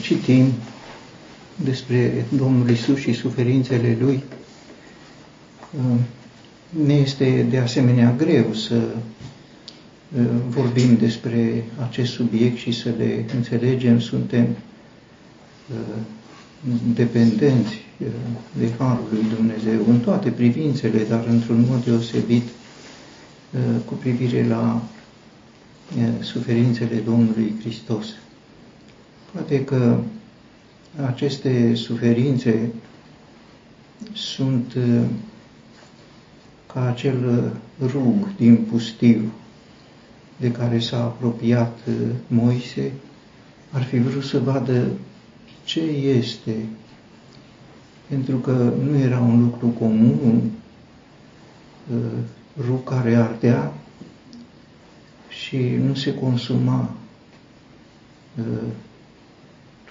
citim despre Domnul Isus și suferințele Lui, ne este de asemenea greu să vorbim despre acest subiect și să le înțelegem, suntem dependenți de Harul lui Dumnezeu în toate privințele, dar într-un mod deosebit cu privire la suferințele Domnului Hristos. Poate că aceste suferințe sunt ca acel rug din pustiu de care s-a apropiat Moise, ar fi vrut să vadă ce este, pentru că nu era un lucru comun, rug care ardea și nu se consuma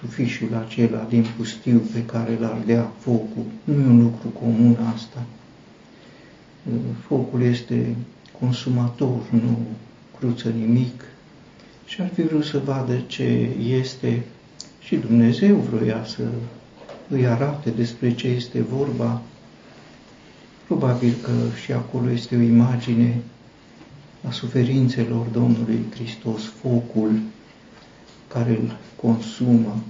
tufișul acela din pustiu pe care îl ardea focul. Nu e un lucru comun asta. Focul este consumator, nu cruță nimic. Și ar fi vrut să vadă ce este și Dumnezeu vroia să îi arate despre ce este vorba. Probabil că și acolo este o imagine a suferințelor Domnului Hristos, focul care îl consumă.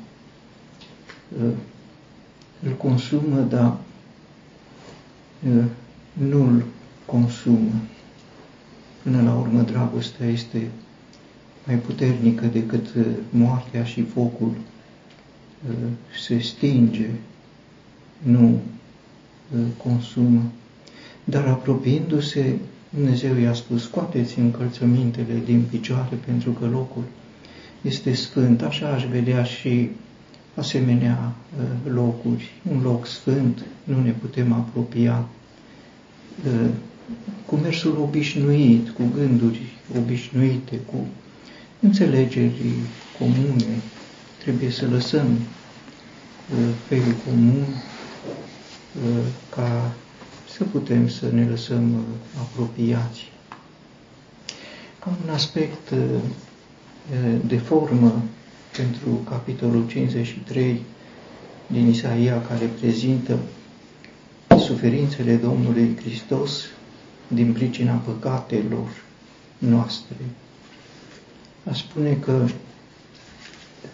Îl consumă, dar nu îl consumă. Până la urmă, dragostea este mai puternică decât moartea și focul se stinge, nu consumă. Dar apropiindu-se, Dumnezeu i-a spus, scoateți încălțămintele din picioare pentru că locul este sfânt. Așa aș vedea și asemenea locuri. Un loc sfânt, nu ne putem apropia cu mersul obișnuit, cu gânduri obișnuite, cu înțelegeri comune. Trebuie să lăsăm felul comun ca să putem să ne lăsăm apropiați. Ca un aspect de formă pentru capitolul 53 din Isaia, care prezintă suferințele Domnului Hristos din pricina păcatelor noastre. A spune că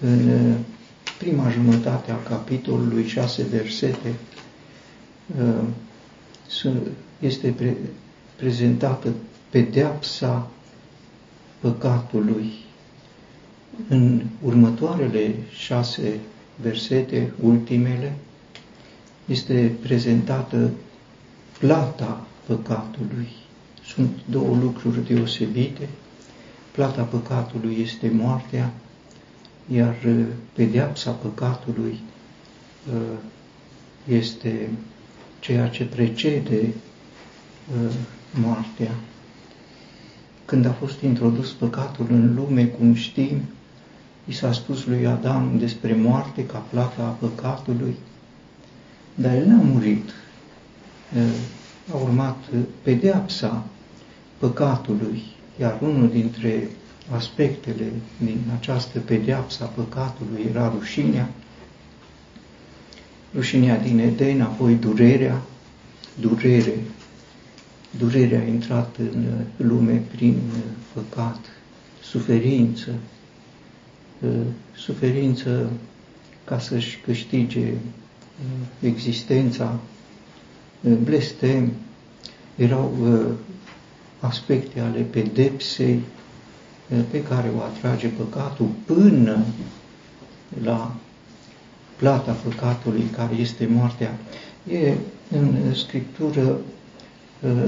în prima jumătate a capitolului, șase versete, este prezentată pedeapsa păcatului. În următoarele șase versete, ultimele, este prezentată plata păcatului. Sunt două lucruri deosebite. Plata păcatului este moartea, iar pedeapsa păcatului uh, este ceea ce precede uh, moartea. Când a fost introdus păcatul în lume, cum știm, i s-a spus lui Adam despre moarte ca plata a păcatului, dar el n-a murit. A urmat pedeapsa păcatului, iar unul dintre aspectele din această pedeapsă a păcatului era rușinea, rușinea din Eden, apoi durerea, durere, durerea a intrat în lume prin păcat, suferință, suferință ca să-și câștige existența, blestem, erau aspecte ale pedepsei pe care o atrage păcatul până la plata păcatului care este moartea. E în Scriptură,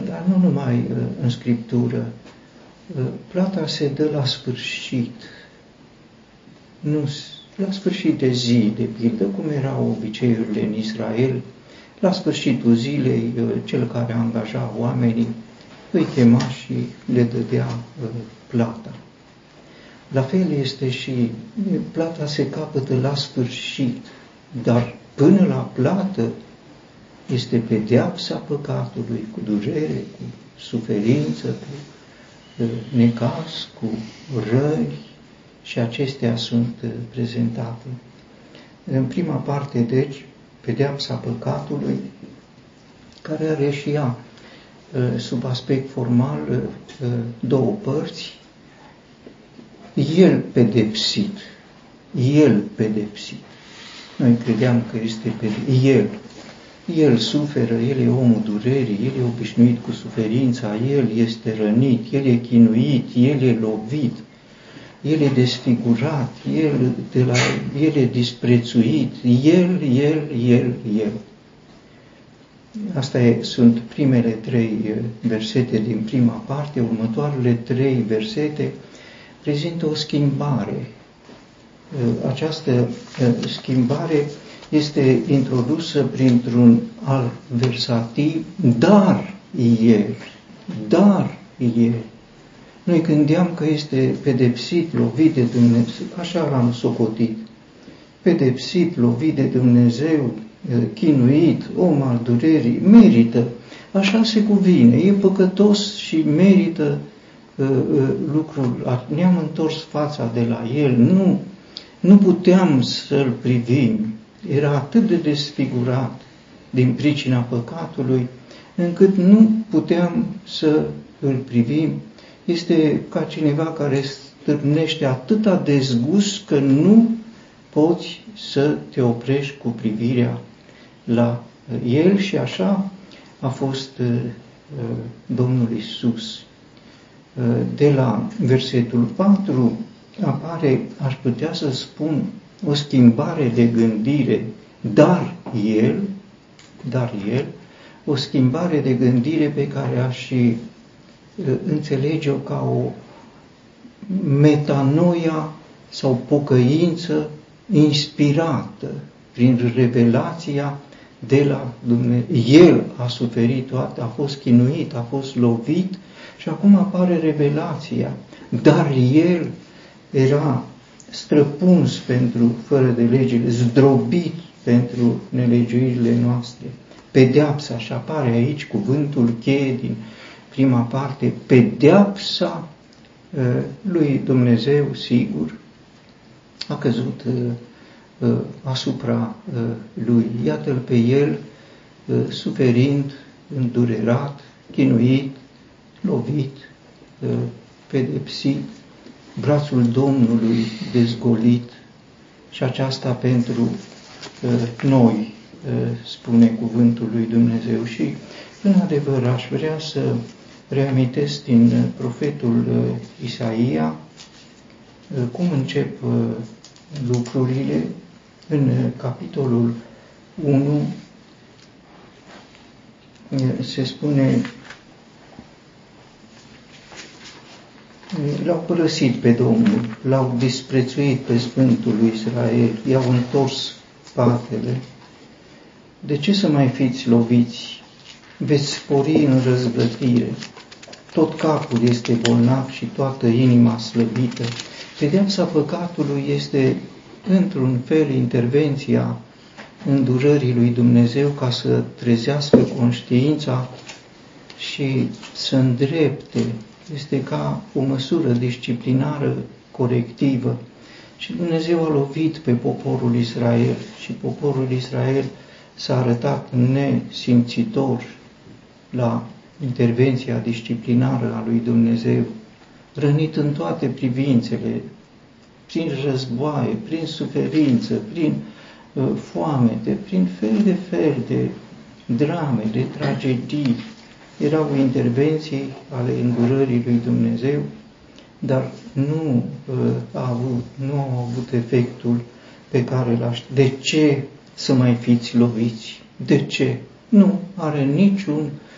dar nu numai în Scriptură, plata se dă la sfârșit. Nu la sfârșit de zi, de pildă, cum erau obiceiurile în Israel, la sfârșitul zilei, uh, cel care angaja oamenii îi chema și le dădea uh, plata. La fel este și plata se capătă la sfârșit, dar până la plată este pedeapsa păcatului cu durere, cu suferință, cu uh, necas, cu răni, și acestea sunt uh, prezentate. În prima parte, deci, pedeapsa păcatului, care are și ea, uh, sub aspect formal, uh, uh, două părți. El pedepsit, el pedepsit. Noi credeam că este pedepsit, el. El suferă, el e omul durerii, el e obișnuit cu suferința, el este rănit, el e chinuit, el e lovit, el e desfigurat, el, de la, el e disprețuit, el, el, el, el. Asta e, sunt primele trei versete din prima parte, următoarele trei versete prezintă o schimbare. Această schimbare este introdusă printr-un al versativ, dar el, dar el. Noi gândeam că este pedepsit, lovit de Dumnezeu, așa l-am socotit. Pedepsit, lovit de Dumnezeu, chinuit, om al durerii, merită, așa se cuvine, e păcătos și merită uh, uh, lucrul, ne-am întors fața de la el, nu, nu puteam să-l privim, era atât de desfigurat din pricina păcatului, încât nu puteam să îl privim. Este ca cineva care stârnește atâta dezgust că nu poți să te oprești cu privirea la el și așa a fost uh, uh, Domnul Isus. Uh, de la versetul 4 apare, aș putea să spun, o schimbare de gândire, dar el, dar el, o schimbare de gândire pe care aș și înțelege-o ca o metanoia sau pocăință inspirată prin revelația de la Dumnezeu. El a suferit toate, a fost chinuit, a fost lovit și acum apare revelația. Dar el era străpuns pentru fără de legile, zdrobit pentru nelegiuirile noastre. Pedeapsa, și apare aici cuvântul cheie din prima parte, pedeapsa uh, lui Dumnezeu, sigur, a căzut uh, uh, asupra lui. Iată-l pe el suferind, îndurerat, chinuit, lovit, pedepsit, brațul Domnului dezgolit și aceasta pentru uh, noi, uh, spune cuvântul lui Dumnezeu. Și, în adevăr, aș vrea să reamintesc din uh, profetul uh, Isaia uh, cum încep uh, lucrurile în uh, capitolul 1 uh, se spune L-au părăsit pe Domnul, l-au disprețuit pe Sfântul lui Israel, i-au întors spatele. De ce să mai fiți loviți? Veți spori în răzbătire. Tot capul este bolnav și toată inima slăbită. Pedeapsa păcatului este, într-un fel, intervenția îndurării lui Dumnezeu ca să trezească conștiința și să îndrepte este ca o măsură disciplinară corectivă. Și Dumnezeu a lovit pe poporul Israel și poporul Israel s-a arătat nesimțitor la intervenția disciplinară a lui Dumnezeu, rănit în toate privințele, prin războaie, prin suferință, prin uh, foamete, prin fel de fel de drame, de tragedii, erau intervenții ale îndurării lui Dumnezeu, dar nu, uh, a avut, nu au avut efectul pe care l aș. De ce să mai fiți loviți? De ce? Nu are niciun uh, uh,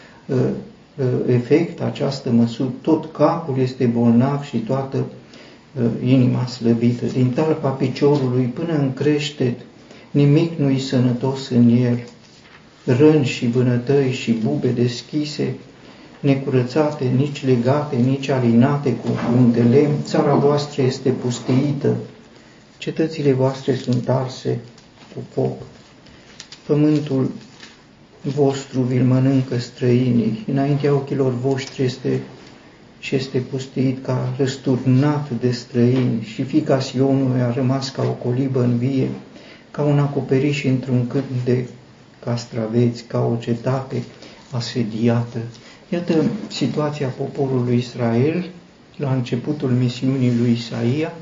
efect această măsură. Tot capul este bolnav și toată uh, inima slăbită. Din talpa piciorului până în creștet, nimic nu-i sănătos în el răni și vânătăi și bube deschise, necurățate, nici legate, nici alinate cu un de lemn, țara voastră este pustiită, cetățile voastre sunt arse cu foc, pământul vostru vi-l mănâncă străinii, înaintea ochilor voștri este și este pustiit ca răsturnat de străini. Și fica Sionului a rămas ca o colibă în vie, ca un acoperiș într-un câmp de castraveți, ca o cetate asediată. Iată situația poporului Israel la începutul misiunii lui Isaia,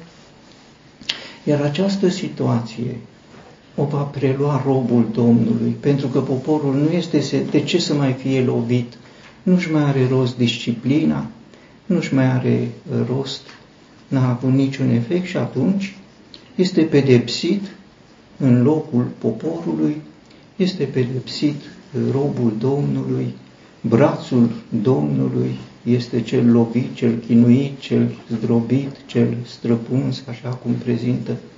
iar această situație o va prelua robul Domnului, pentru că poporul nu este, de ce să mai fie lovit? Nu-și mai are rost disciplina, nu-și mai are uh, rost, n-a avut niciun efect și atunci este pedepsit în locul poporului, este pedepsit uh, robul Domnului, brațul Domnului este cel lovit, cel chinuit, cel zdrobit, cel străpuns, așa cum prezintă uh,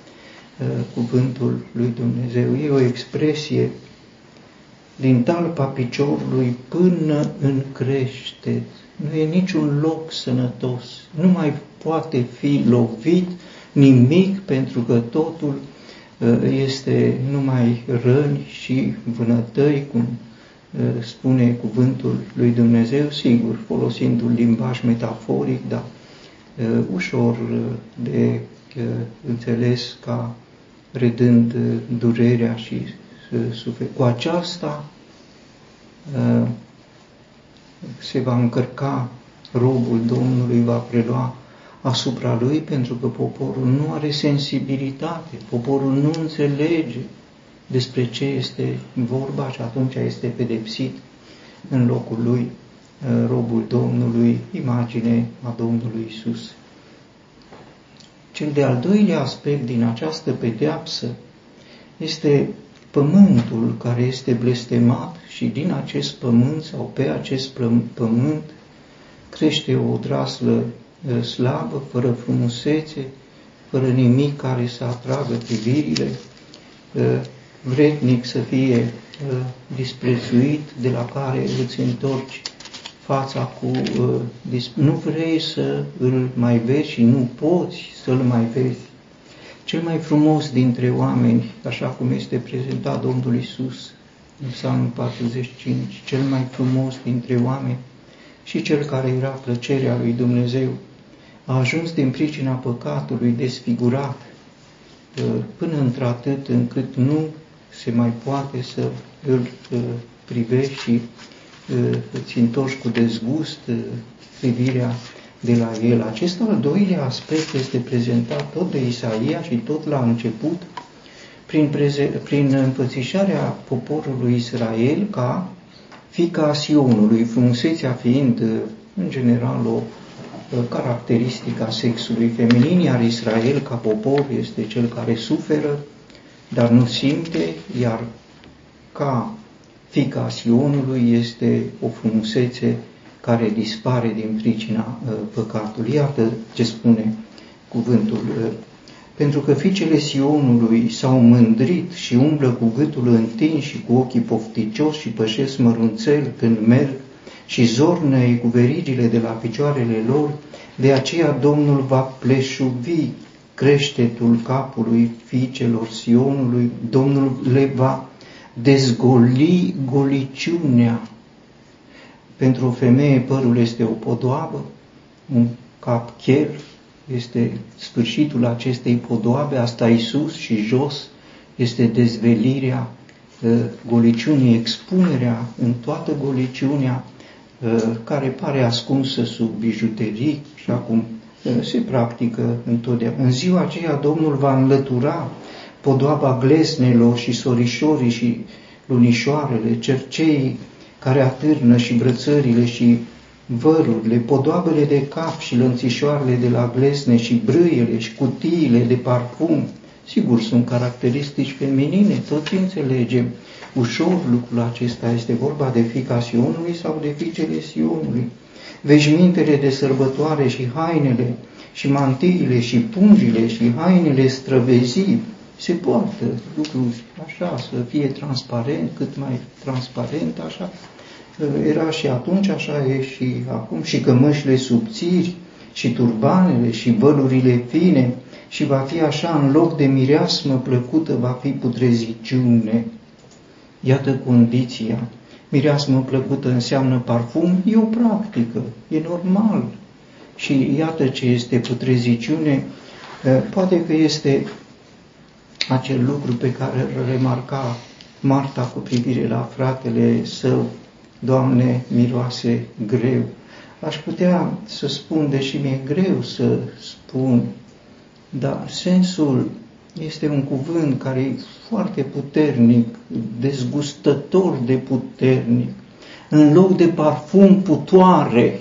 cuvântul lui Dumnezeu. E o expresie din talpa piciorului până în crește. Nu e niciun loc sănătos, nu mai poate fi lovit nimic pentru că totul uh, este numai răni și vânătăi, cum uh, spune cuvântul lui Dumnezeu, sigur, folosind un limbaj metaforic, dar uh, ușor de înțeles ca redând durerea și suferința. Cu aceasta se va încărca robul Domnului, va prelua asupra lui, pentru că poporul nu are sensibilitate, poporul nu înțelege despre ce este vorba și atunci este pedepsit în locul lui uh, robul Domnului, imagine a Domnului Isus. Cel de-al doilea aspect din această pedeapsă este pământul care este blestemat și din acest pământ sau pe acest pământ crește o draslă uh, slabă, fără frumusețe, fără nimic care să atragă privirile, uh, vrednic să fie uh, disprețuit, de la care îți întorci fața cu... Nu vrei să îl mai vezi și nu poți să-l mai vezi. Cel mai frumos dintre oameni, așa cum este prezentat Domnul Isus în Psalmul 45, cel mai frumos dintre oameni și cel care era plăcerea lui Dumnezeu, a ajuns din pricina păcatului desfigurat uh, până într-atât încât nu se mai poate să îl uh, privești și uh, îți întorci cu dezgust privirea de la el. Acest al doilea aspect este prezentat tot de Isaia și tot la început prin, preze, prin împățișarea poporului Israel ca fica Sionului, frumusețea fiind în general o caracteristică a sexului feminin, iar Israel ca popor este cel care suferă, dar nu simte, iar ca fica Sionului este o frumusețe care dispare din pricina uh, păcatului. Iată ce spune cuvântul. Uh, pentru că fiicele Sionului s-au mândrit și umblă cu gâtul întins și cu ochii pofticios și pășesc mărunțel când merg și zornăie cu verigile de la picioarele lor, de aceea Domnul va pleșuvi creștetul capului fiicelor Sionului, Domnul le va dezgoli goliciunea pentru o femeie părul este o podoabă, un cap chel, este sfârșitul acestei podoabe, asta Isus și jos este dezvelirea uh, goliciunii, expunerea în toată goliciunea uh, care pare ascunsă sub bijuterii și acum uh, se practică întotdeauna. În ziua aceea Domnul va înlătura podoaba glesnelor și sorișorii și lunișoarele, cerceii care atârnă și brățările și vărurile, podoabele de cap și lănțișoarele de la glesne și brâiele și cutiile de parfum, sigur sunt caracteristici feminine, toți înțelegem. Ușor lucrul acesta, este vorba de fica Sionului sau de fiicele Sionului. Veșmintele de sărbătoare și hainele și mantiile și pungile și hainele străvezii se poartă lucruri așa, să fie transparent, cât mai transparent, așa, era și atunci, așa e și acum, și cămășile subțiri, și turbanele, și vălurile fine, și va fi așa, în loc de mireasmă plăcută, va fi putreziciune. Iată condiția. Mireasmă plăcută înseamnă parfum, e o practică, e normal. Și iată ce este putreziciune, poate că este acel lucru pe care îl remarca Marta cu privire la fratele său, Doamne, miroase greu. Aș putea să spun, deși mi-e greu să spun, dar sensul este un cuvânt care e foarte puternic, dezgustător de puternic. În loc de parfum putoare,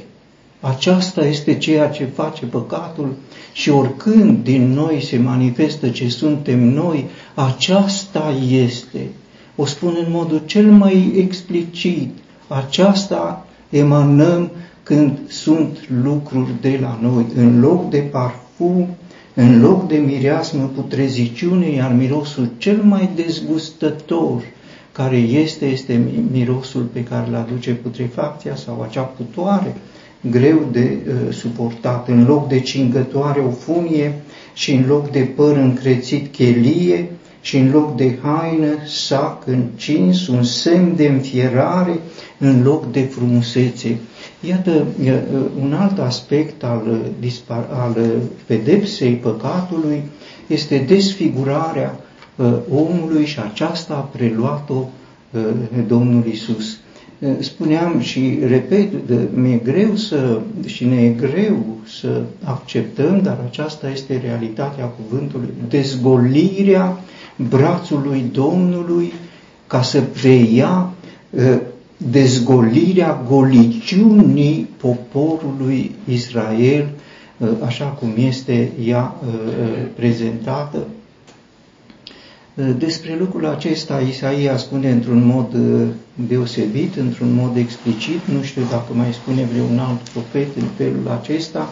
aceasta este ceea ce face păcatul și oricând din noi se manifestă ce suntem noi, aceasta este. O spun în modul cel mai explicit. Aceasta emanăm când sunt lucruri de la noi. În loc de parfum, în loc de mireasmă putreziciune, iar mirosul cel mai dezgustător care este, este mirosul pe care îl aduce putrefacția sau acea putoare greu de uh, suportat. În loc de cingătoare o funie și în loc de păr încrețit chelie și în loc de haină sac încins, un semn de înfierare în loc de frumusețe. Iată uh, un alt aspect al, uh, al uh, pedepsei păcatului este desfigurarea omului și aceasta a preluat-o Domnul Isus. Spuneam și repet, mi-e greu să, și ne e greu să acceptăm, dar aceasta este realitatea cuvântului, dezgolirea brațului Domnului ca să preia dezgolirea goliciunii poporului Israel, așa cum este ea prezentată despre lucrul acesta Isaia spune într-un mod uh, deosebit, într-un mod explicit, nu știu dacă mai spune vreun alt profet în felul acesta.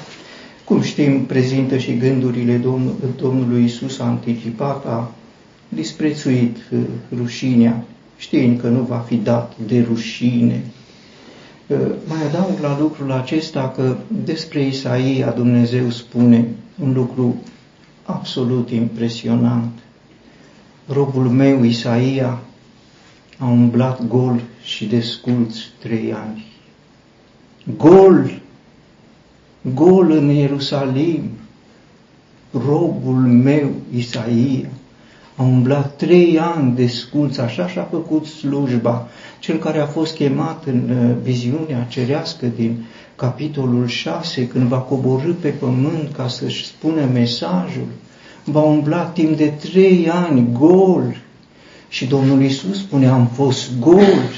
Cum știm, prezintă și gândurile Domn Domnului Isus anticipat, a disprețuit uh, rușinea, știind că nu va fi dat de rușine. Uh, mai adaug la lucrul acesta că despre Isaia Dumnezeu spune un lucru absolut impresionant robul meu Isaia a umblat gol și desculț trei ani. Gol, gol în Ierusalim, robul meu Isaia a umblat trei ani de sculț, așa și-a făcut slujba. Cel care a fost chemat în uh, viziunea cerească din capitolul 6, când va coborâ pe pământ ca să-și spună mesajul, va umbla timp de trei ani gol. Și Domnul Isus spune, am fost gol.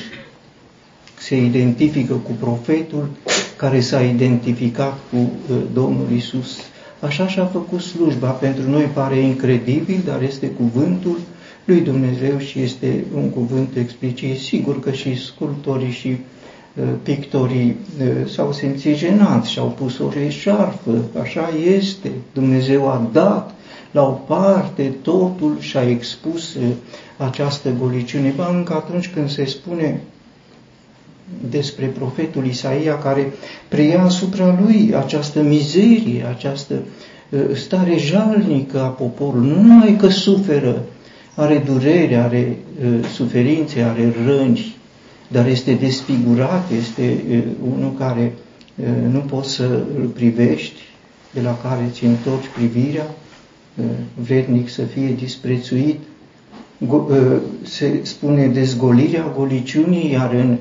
Se identifică cu profetul care s-a identificat cu uh, Domnul Isus. Așa și-a făcut slujba. Pentru noi pare incredibil, dar este cuvântul lui Dumnezeu și este un cuvânt explicit. Sigur că și sculptorii și uh, pictorii uh, s-au simțit jenați și au pus o reșarfă. Așa este. Dumnezeu a dat la o parte totul și a expus uh, această goliciune. Ba încă atunci când se spune despre profetul Isaia care preia asupra lui această mizerie, această uh, stare jalnică a poporului, nu numai că suferă, are durere, are uh, suferințe, are răni, dar este desfigurat, este unul care nu poți să îl privești, de la care ți întorci privirea, vrednic să fie disprețuit. Se spune dezgolirea goliciunii, iar în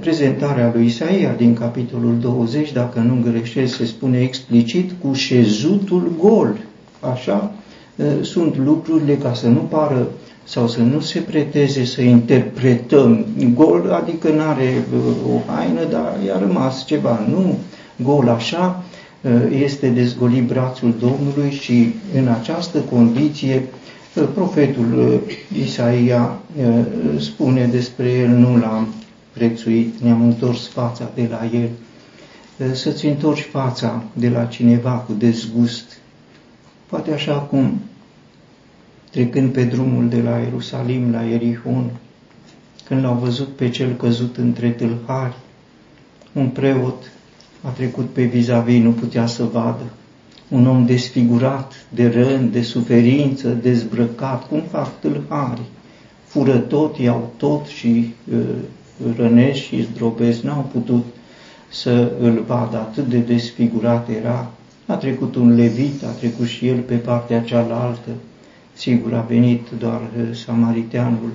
prezentarea lui Isaia din capitolul 20, dacă nu greșesc, se spune explicit cu șezutul gol. Așa sunt lucrurile ca să nu pară sau să nu se preteze să interpretăm gol, adică nu are o haină, dar i-a rămas ceva. Nu, gol așa, Uh, este dezgolit brațul Domnului și în această condiție uh, profetul uh, Isaia spune despre el, nu l-am prețuit, ne-am întors fața de la el. Să-ți întorci fața de la cineva cu dezgust, poate așa cum trecând pe drumul de la Ierusalim la Erihon, când l-au văzut pe cel căzut între tâlhari, un preot a trecut pe vis-a-vis, nu putea să vadă. Un om desfigurat, de răni, de suferință, dezbrăcat, cum fac tâlharii. Fură tot, iau tot și uh, rănești și zdrobesc, n-au putut să îl vadă, atât de desfigurat era. A trecut un levit, a trecut și el pe partea cealaltă. Sigur, a venit doar uh, samariteanul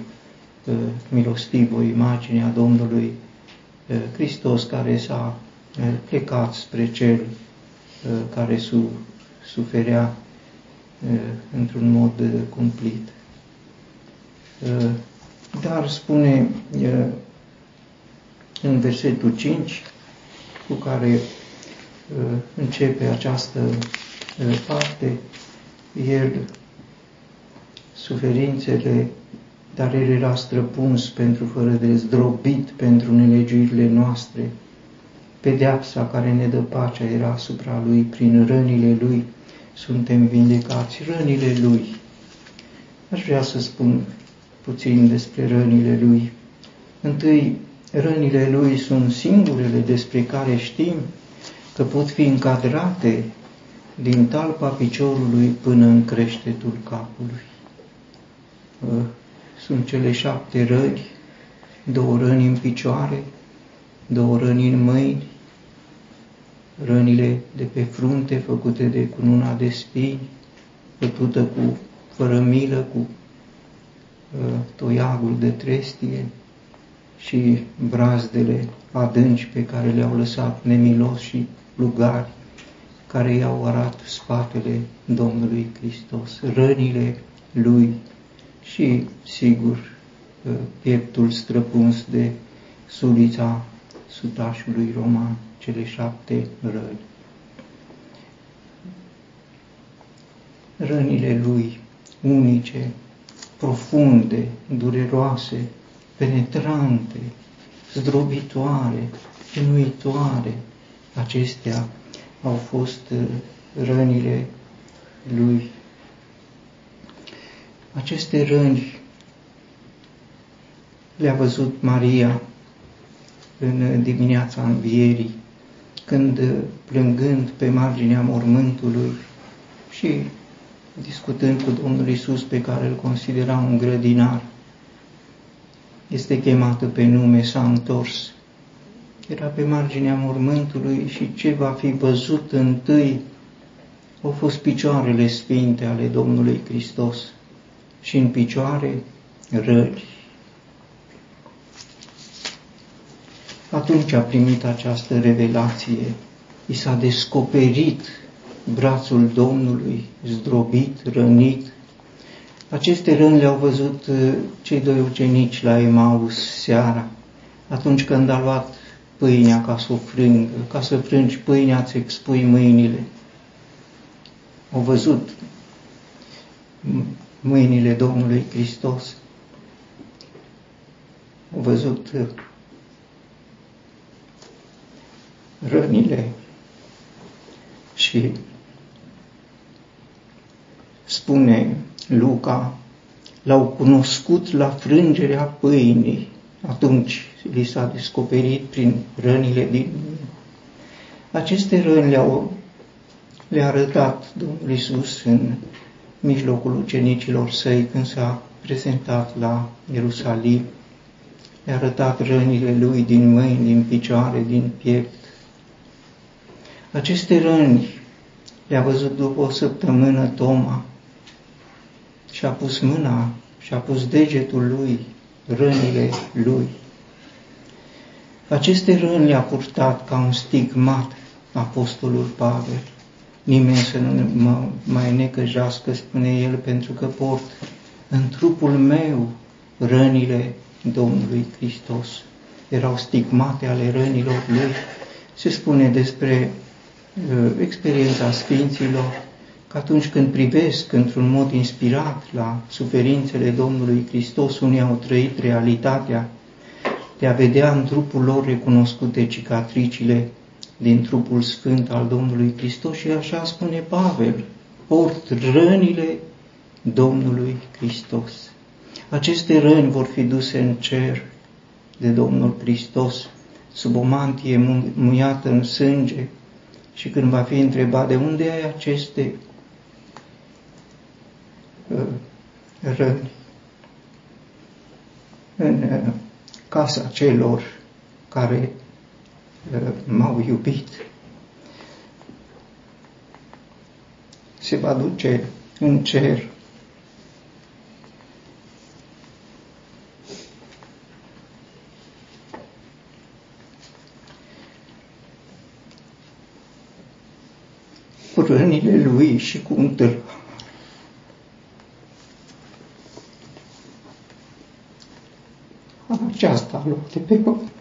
uh, milostiv, o imagine a Domnului Hristos care s-a plecat spre cel care su, suferea într-un mod cumplit. Dar spune în versetul 5, cu care începe această parte, el suferințele, dar el era străpuns pentru fără de zdrobit pentru nelegiurile noastre. Pedeapsa care ne dă pacea era asupra lui, prin rănile lui suntem vindecați, rănile lui. Aș vrea să spun puțin despre rănile lui. Întâi, rănile lui sunt singurele despre care știm că pot fi încadrate din talpa piciorului până în creștetul capului. Uh, sunt cele șapte răni, două răni în picioare, două răni în mâini, rănile de pe frunte făcute de cununa de spini, făcută cu fără milă, cu uh, toiagul de trestie și brazdele adânci pe care le-au lăsat nemilos și lugari care i-au arat spatele Domnului Hristos, rănile Lui și, sigur, pieptul străpuns de sulița sutașului roman, cele șapte răni. Rănile lui unice, profunde, dureroase, penetrante, zdrobitoare, inuitoare, acestea au fost uh, rănile lui. Aceste răni le-a văzut Maria în dimineața învierii, când uh, plângând pe marginea mormântului și discutând cu Domnul Isus pe care îl considera un grădinar, este chemată pe nume, s-a întors era pe marginea mormântului și ce va fi văzut întâi au fost picioarele sfinte ale Domnului Hristos și în picioare rări. Atunci a primit această revelație, i s-a descoperit brațul Domnului, zdrobit, rănit. Aceste răni le-au văzut uh, cei doi ucenici la Emaus seara, atunci când a luat pâinea ca să o frângă, ca să frângi pâinea, îți expui mâinile. Au văzut mâinile Domnului Hristos. Au văzut rănile și spune Luca, l-au cunoscut la frângerea pâinii atunci li s-a descoperit prin rănile din Aceste răni le-au le-a arătat Domnul Isus în mijlocul ucenicilor săi când s-a prezentat la Ierusalim. Le-a arătat rănile lui din mâini, din picioare, din piept. Aceste răni le-a văzut după o săptămână Toma și a pus mâna și a pus degetul lui rănile lui. Aceste răni le-a purtat ca un stigmat apostolul Pavel. Nimeni să nu mă mai necăjească, spune el, pentru că port în trupul meu rănile Domnului Hristos. Erau stigmate ale rănilor lui. Se spune despre uh, experiența Sfinților, că atunci când privesc într-un mod inspirat la suferințele Domnului Hristos, unii au trăit realitatea de a vedea în trupul lor recunoscute cicatricile din trupul sfânt al Domnului Hristos și așa spune Pavel, port rănile Domnului Hristos. Aceste răni vor fi duse în cer de Domnul Hristos, sub o mantie muiată în sânge, și când va fi întrebat de unde ai aceste uh, răni, în uh, casa celor care uh, m-au iubit. Se va duce în cer rănile lui și cu un târg. Aceasta a luat de pe pământ.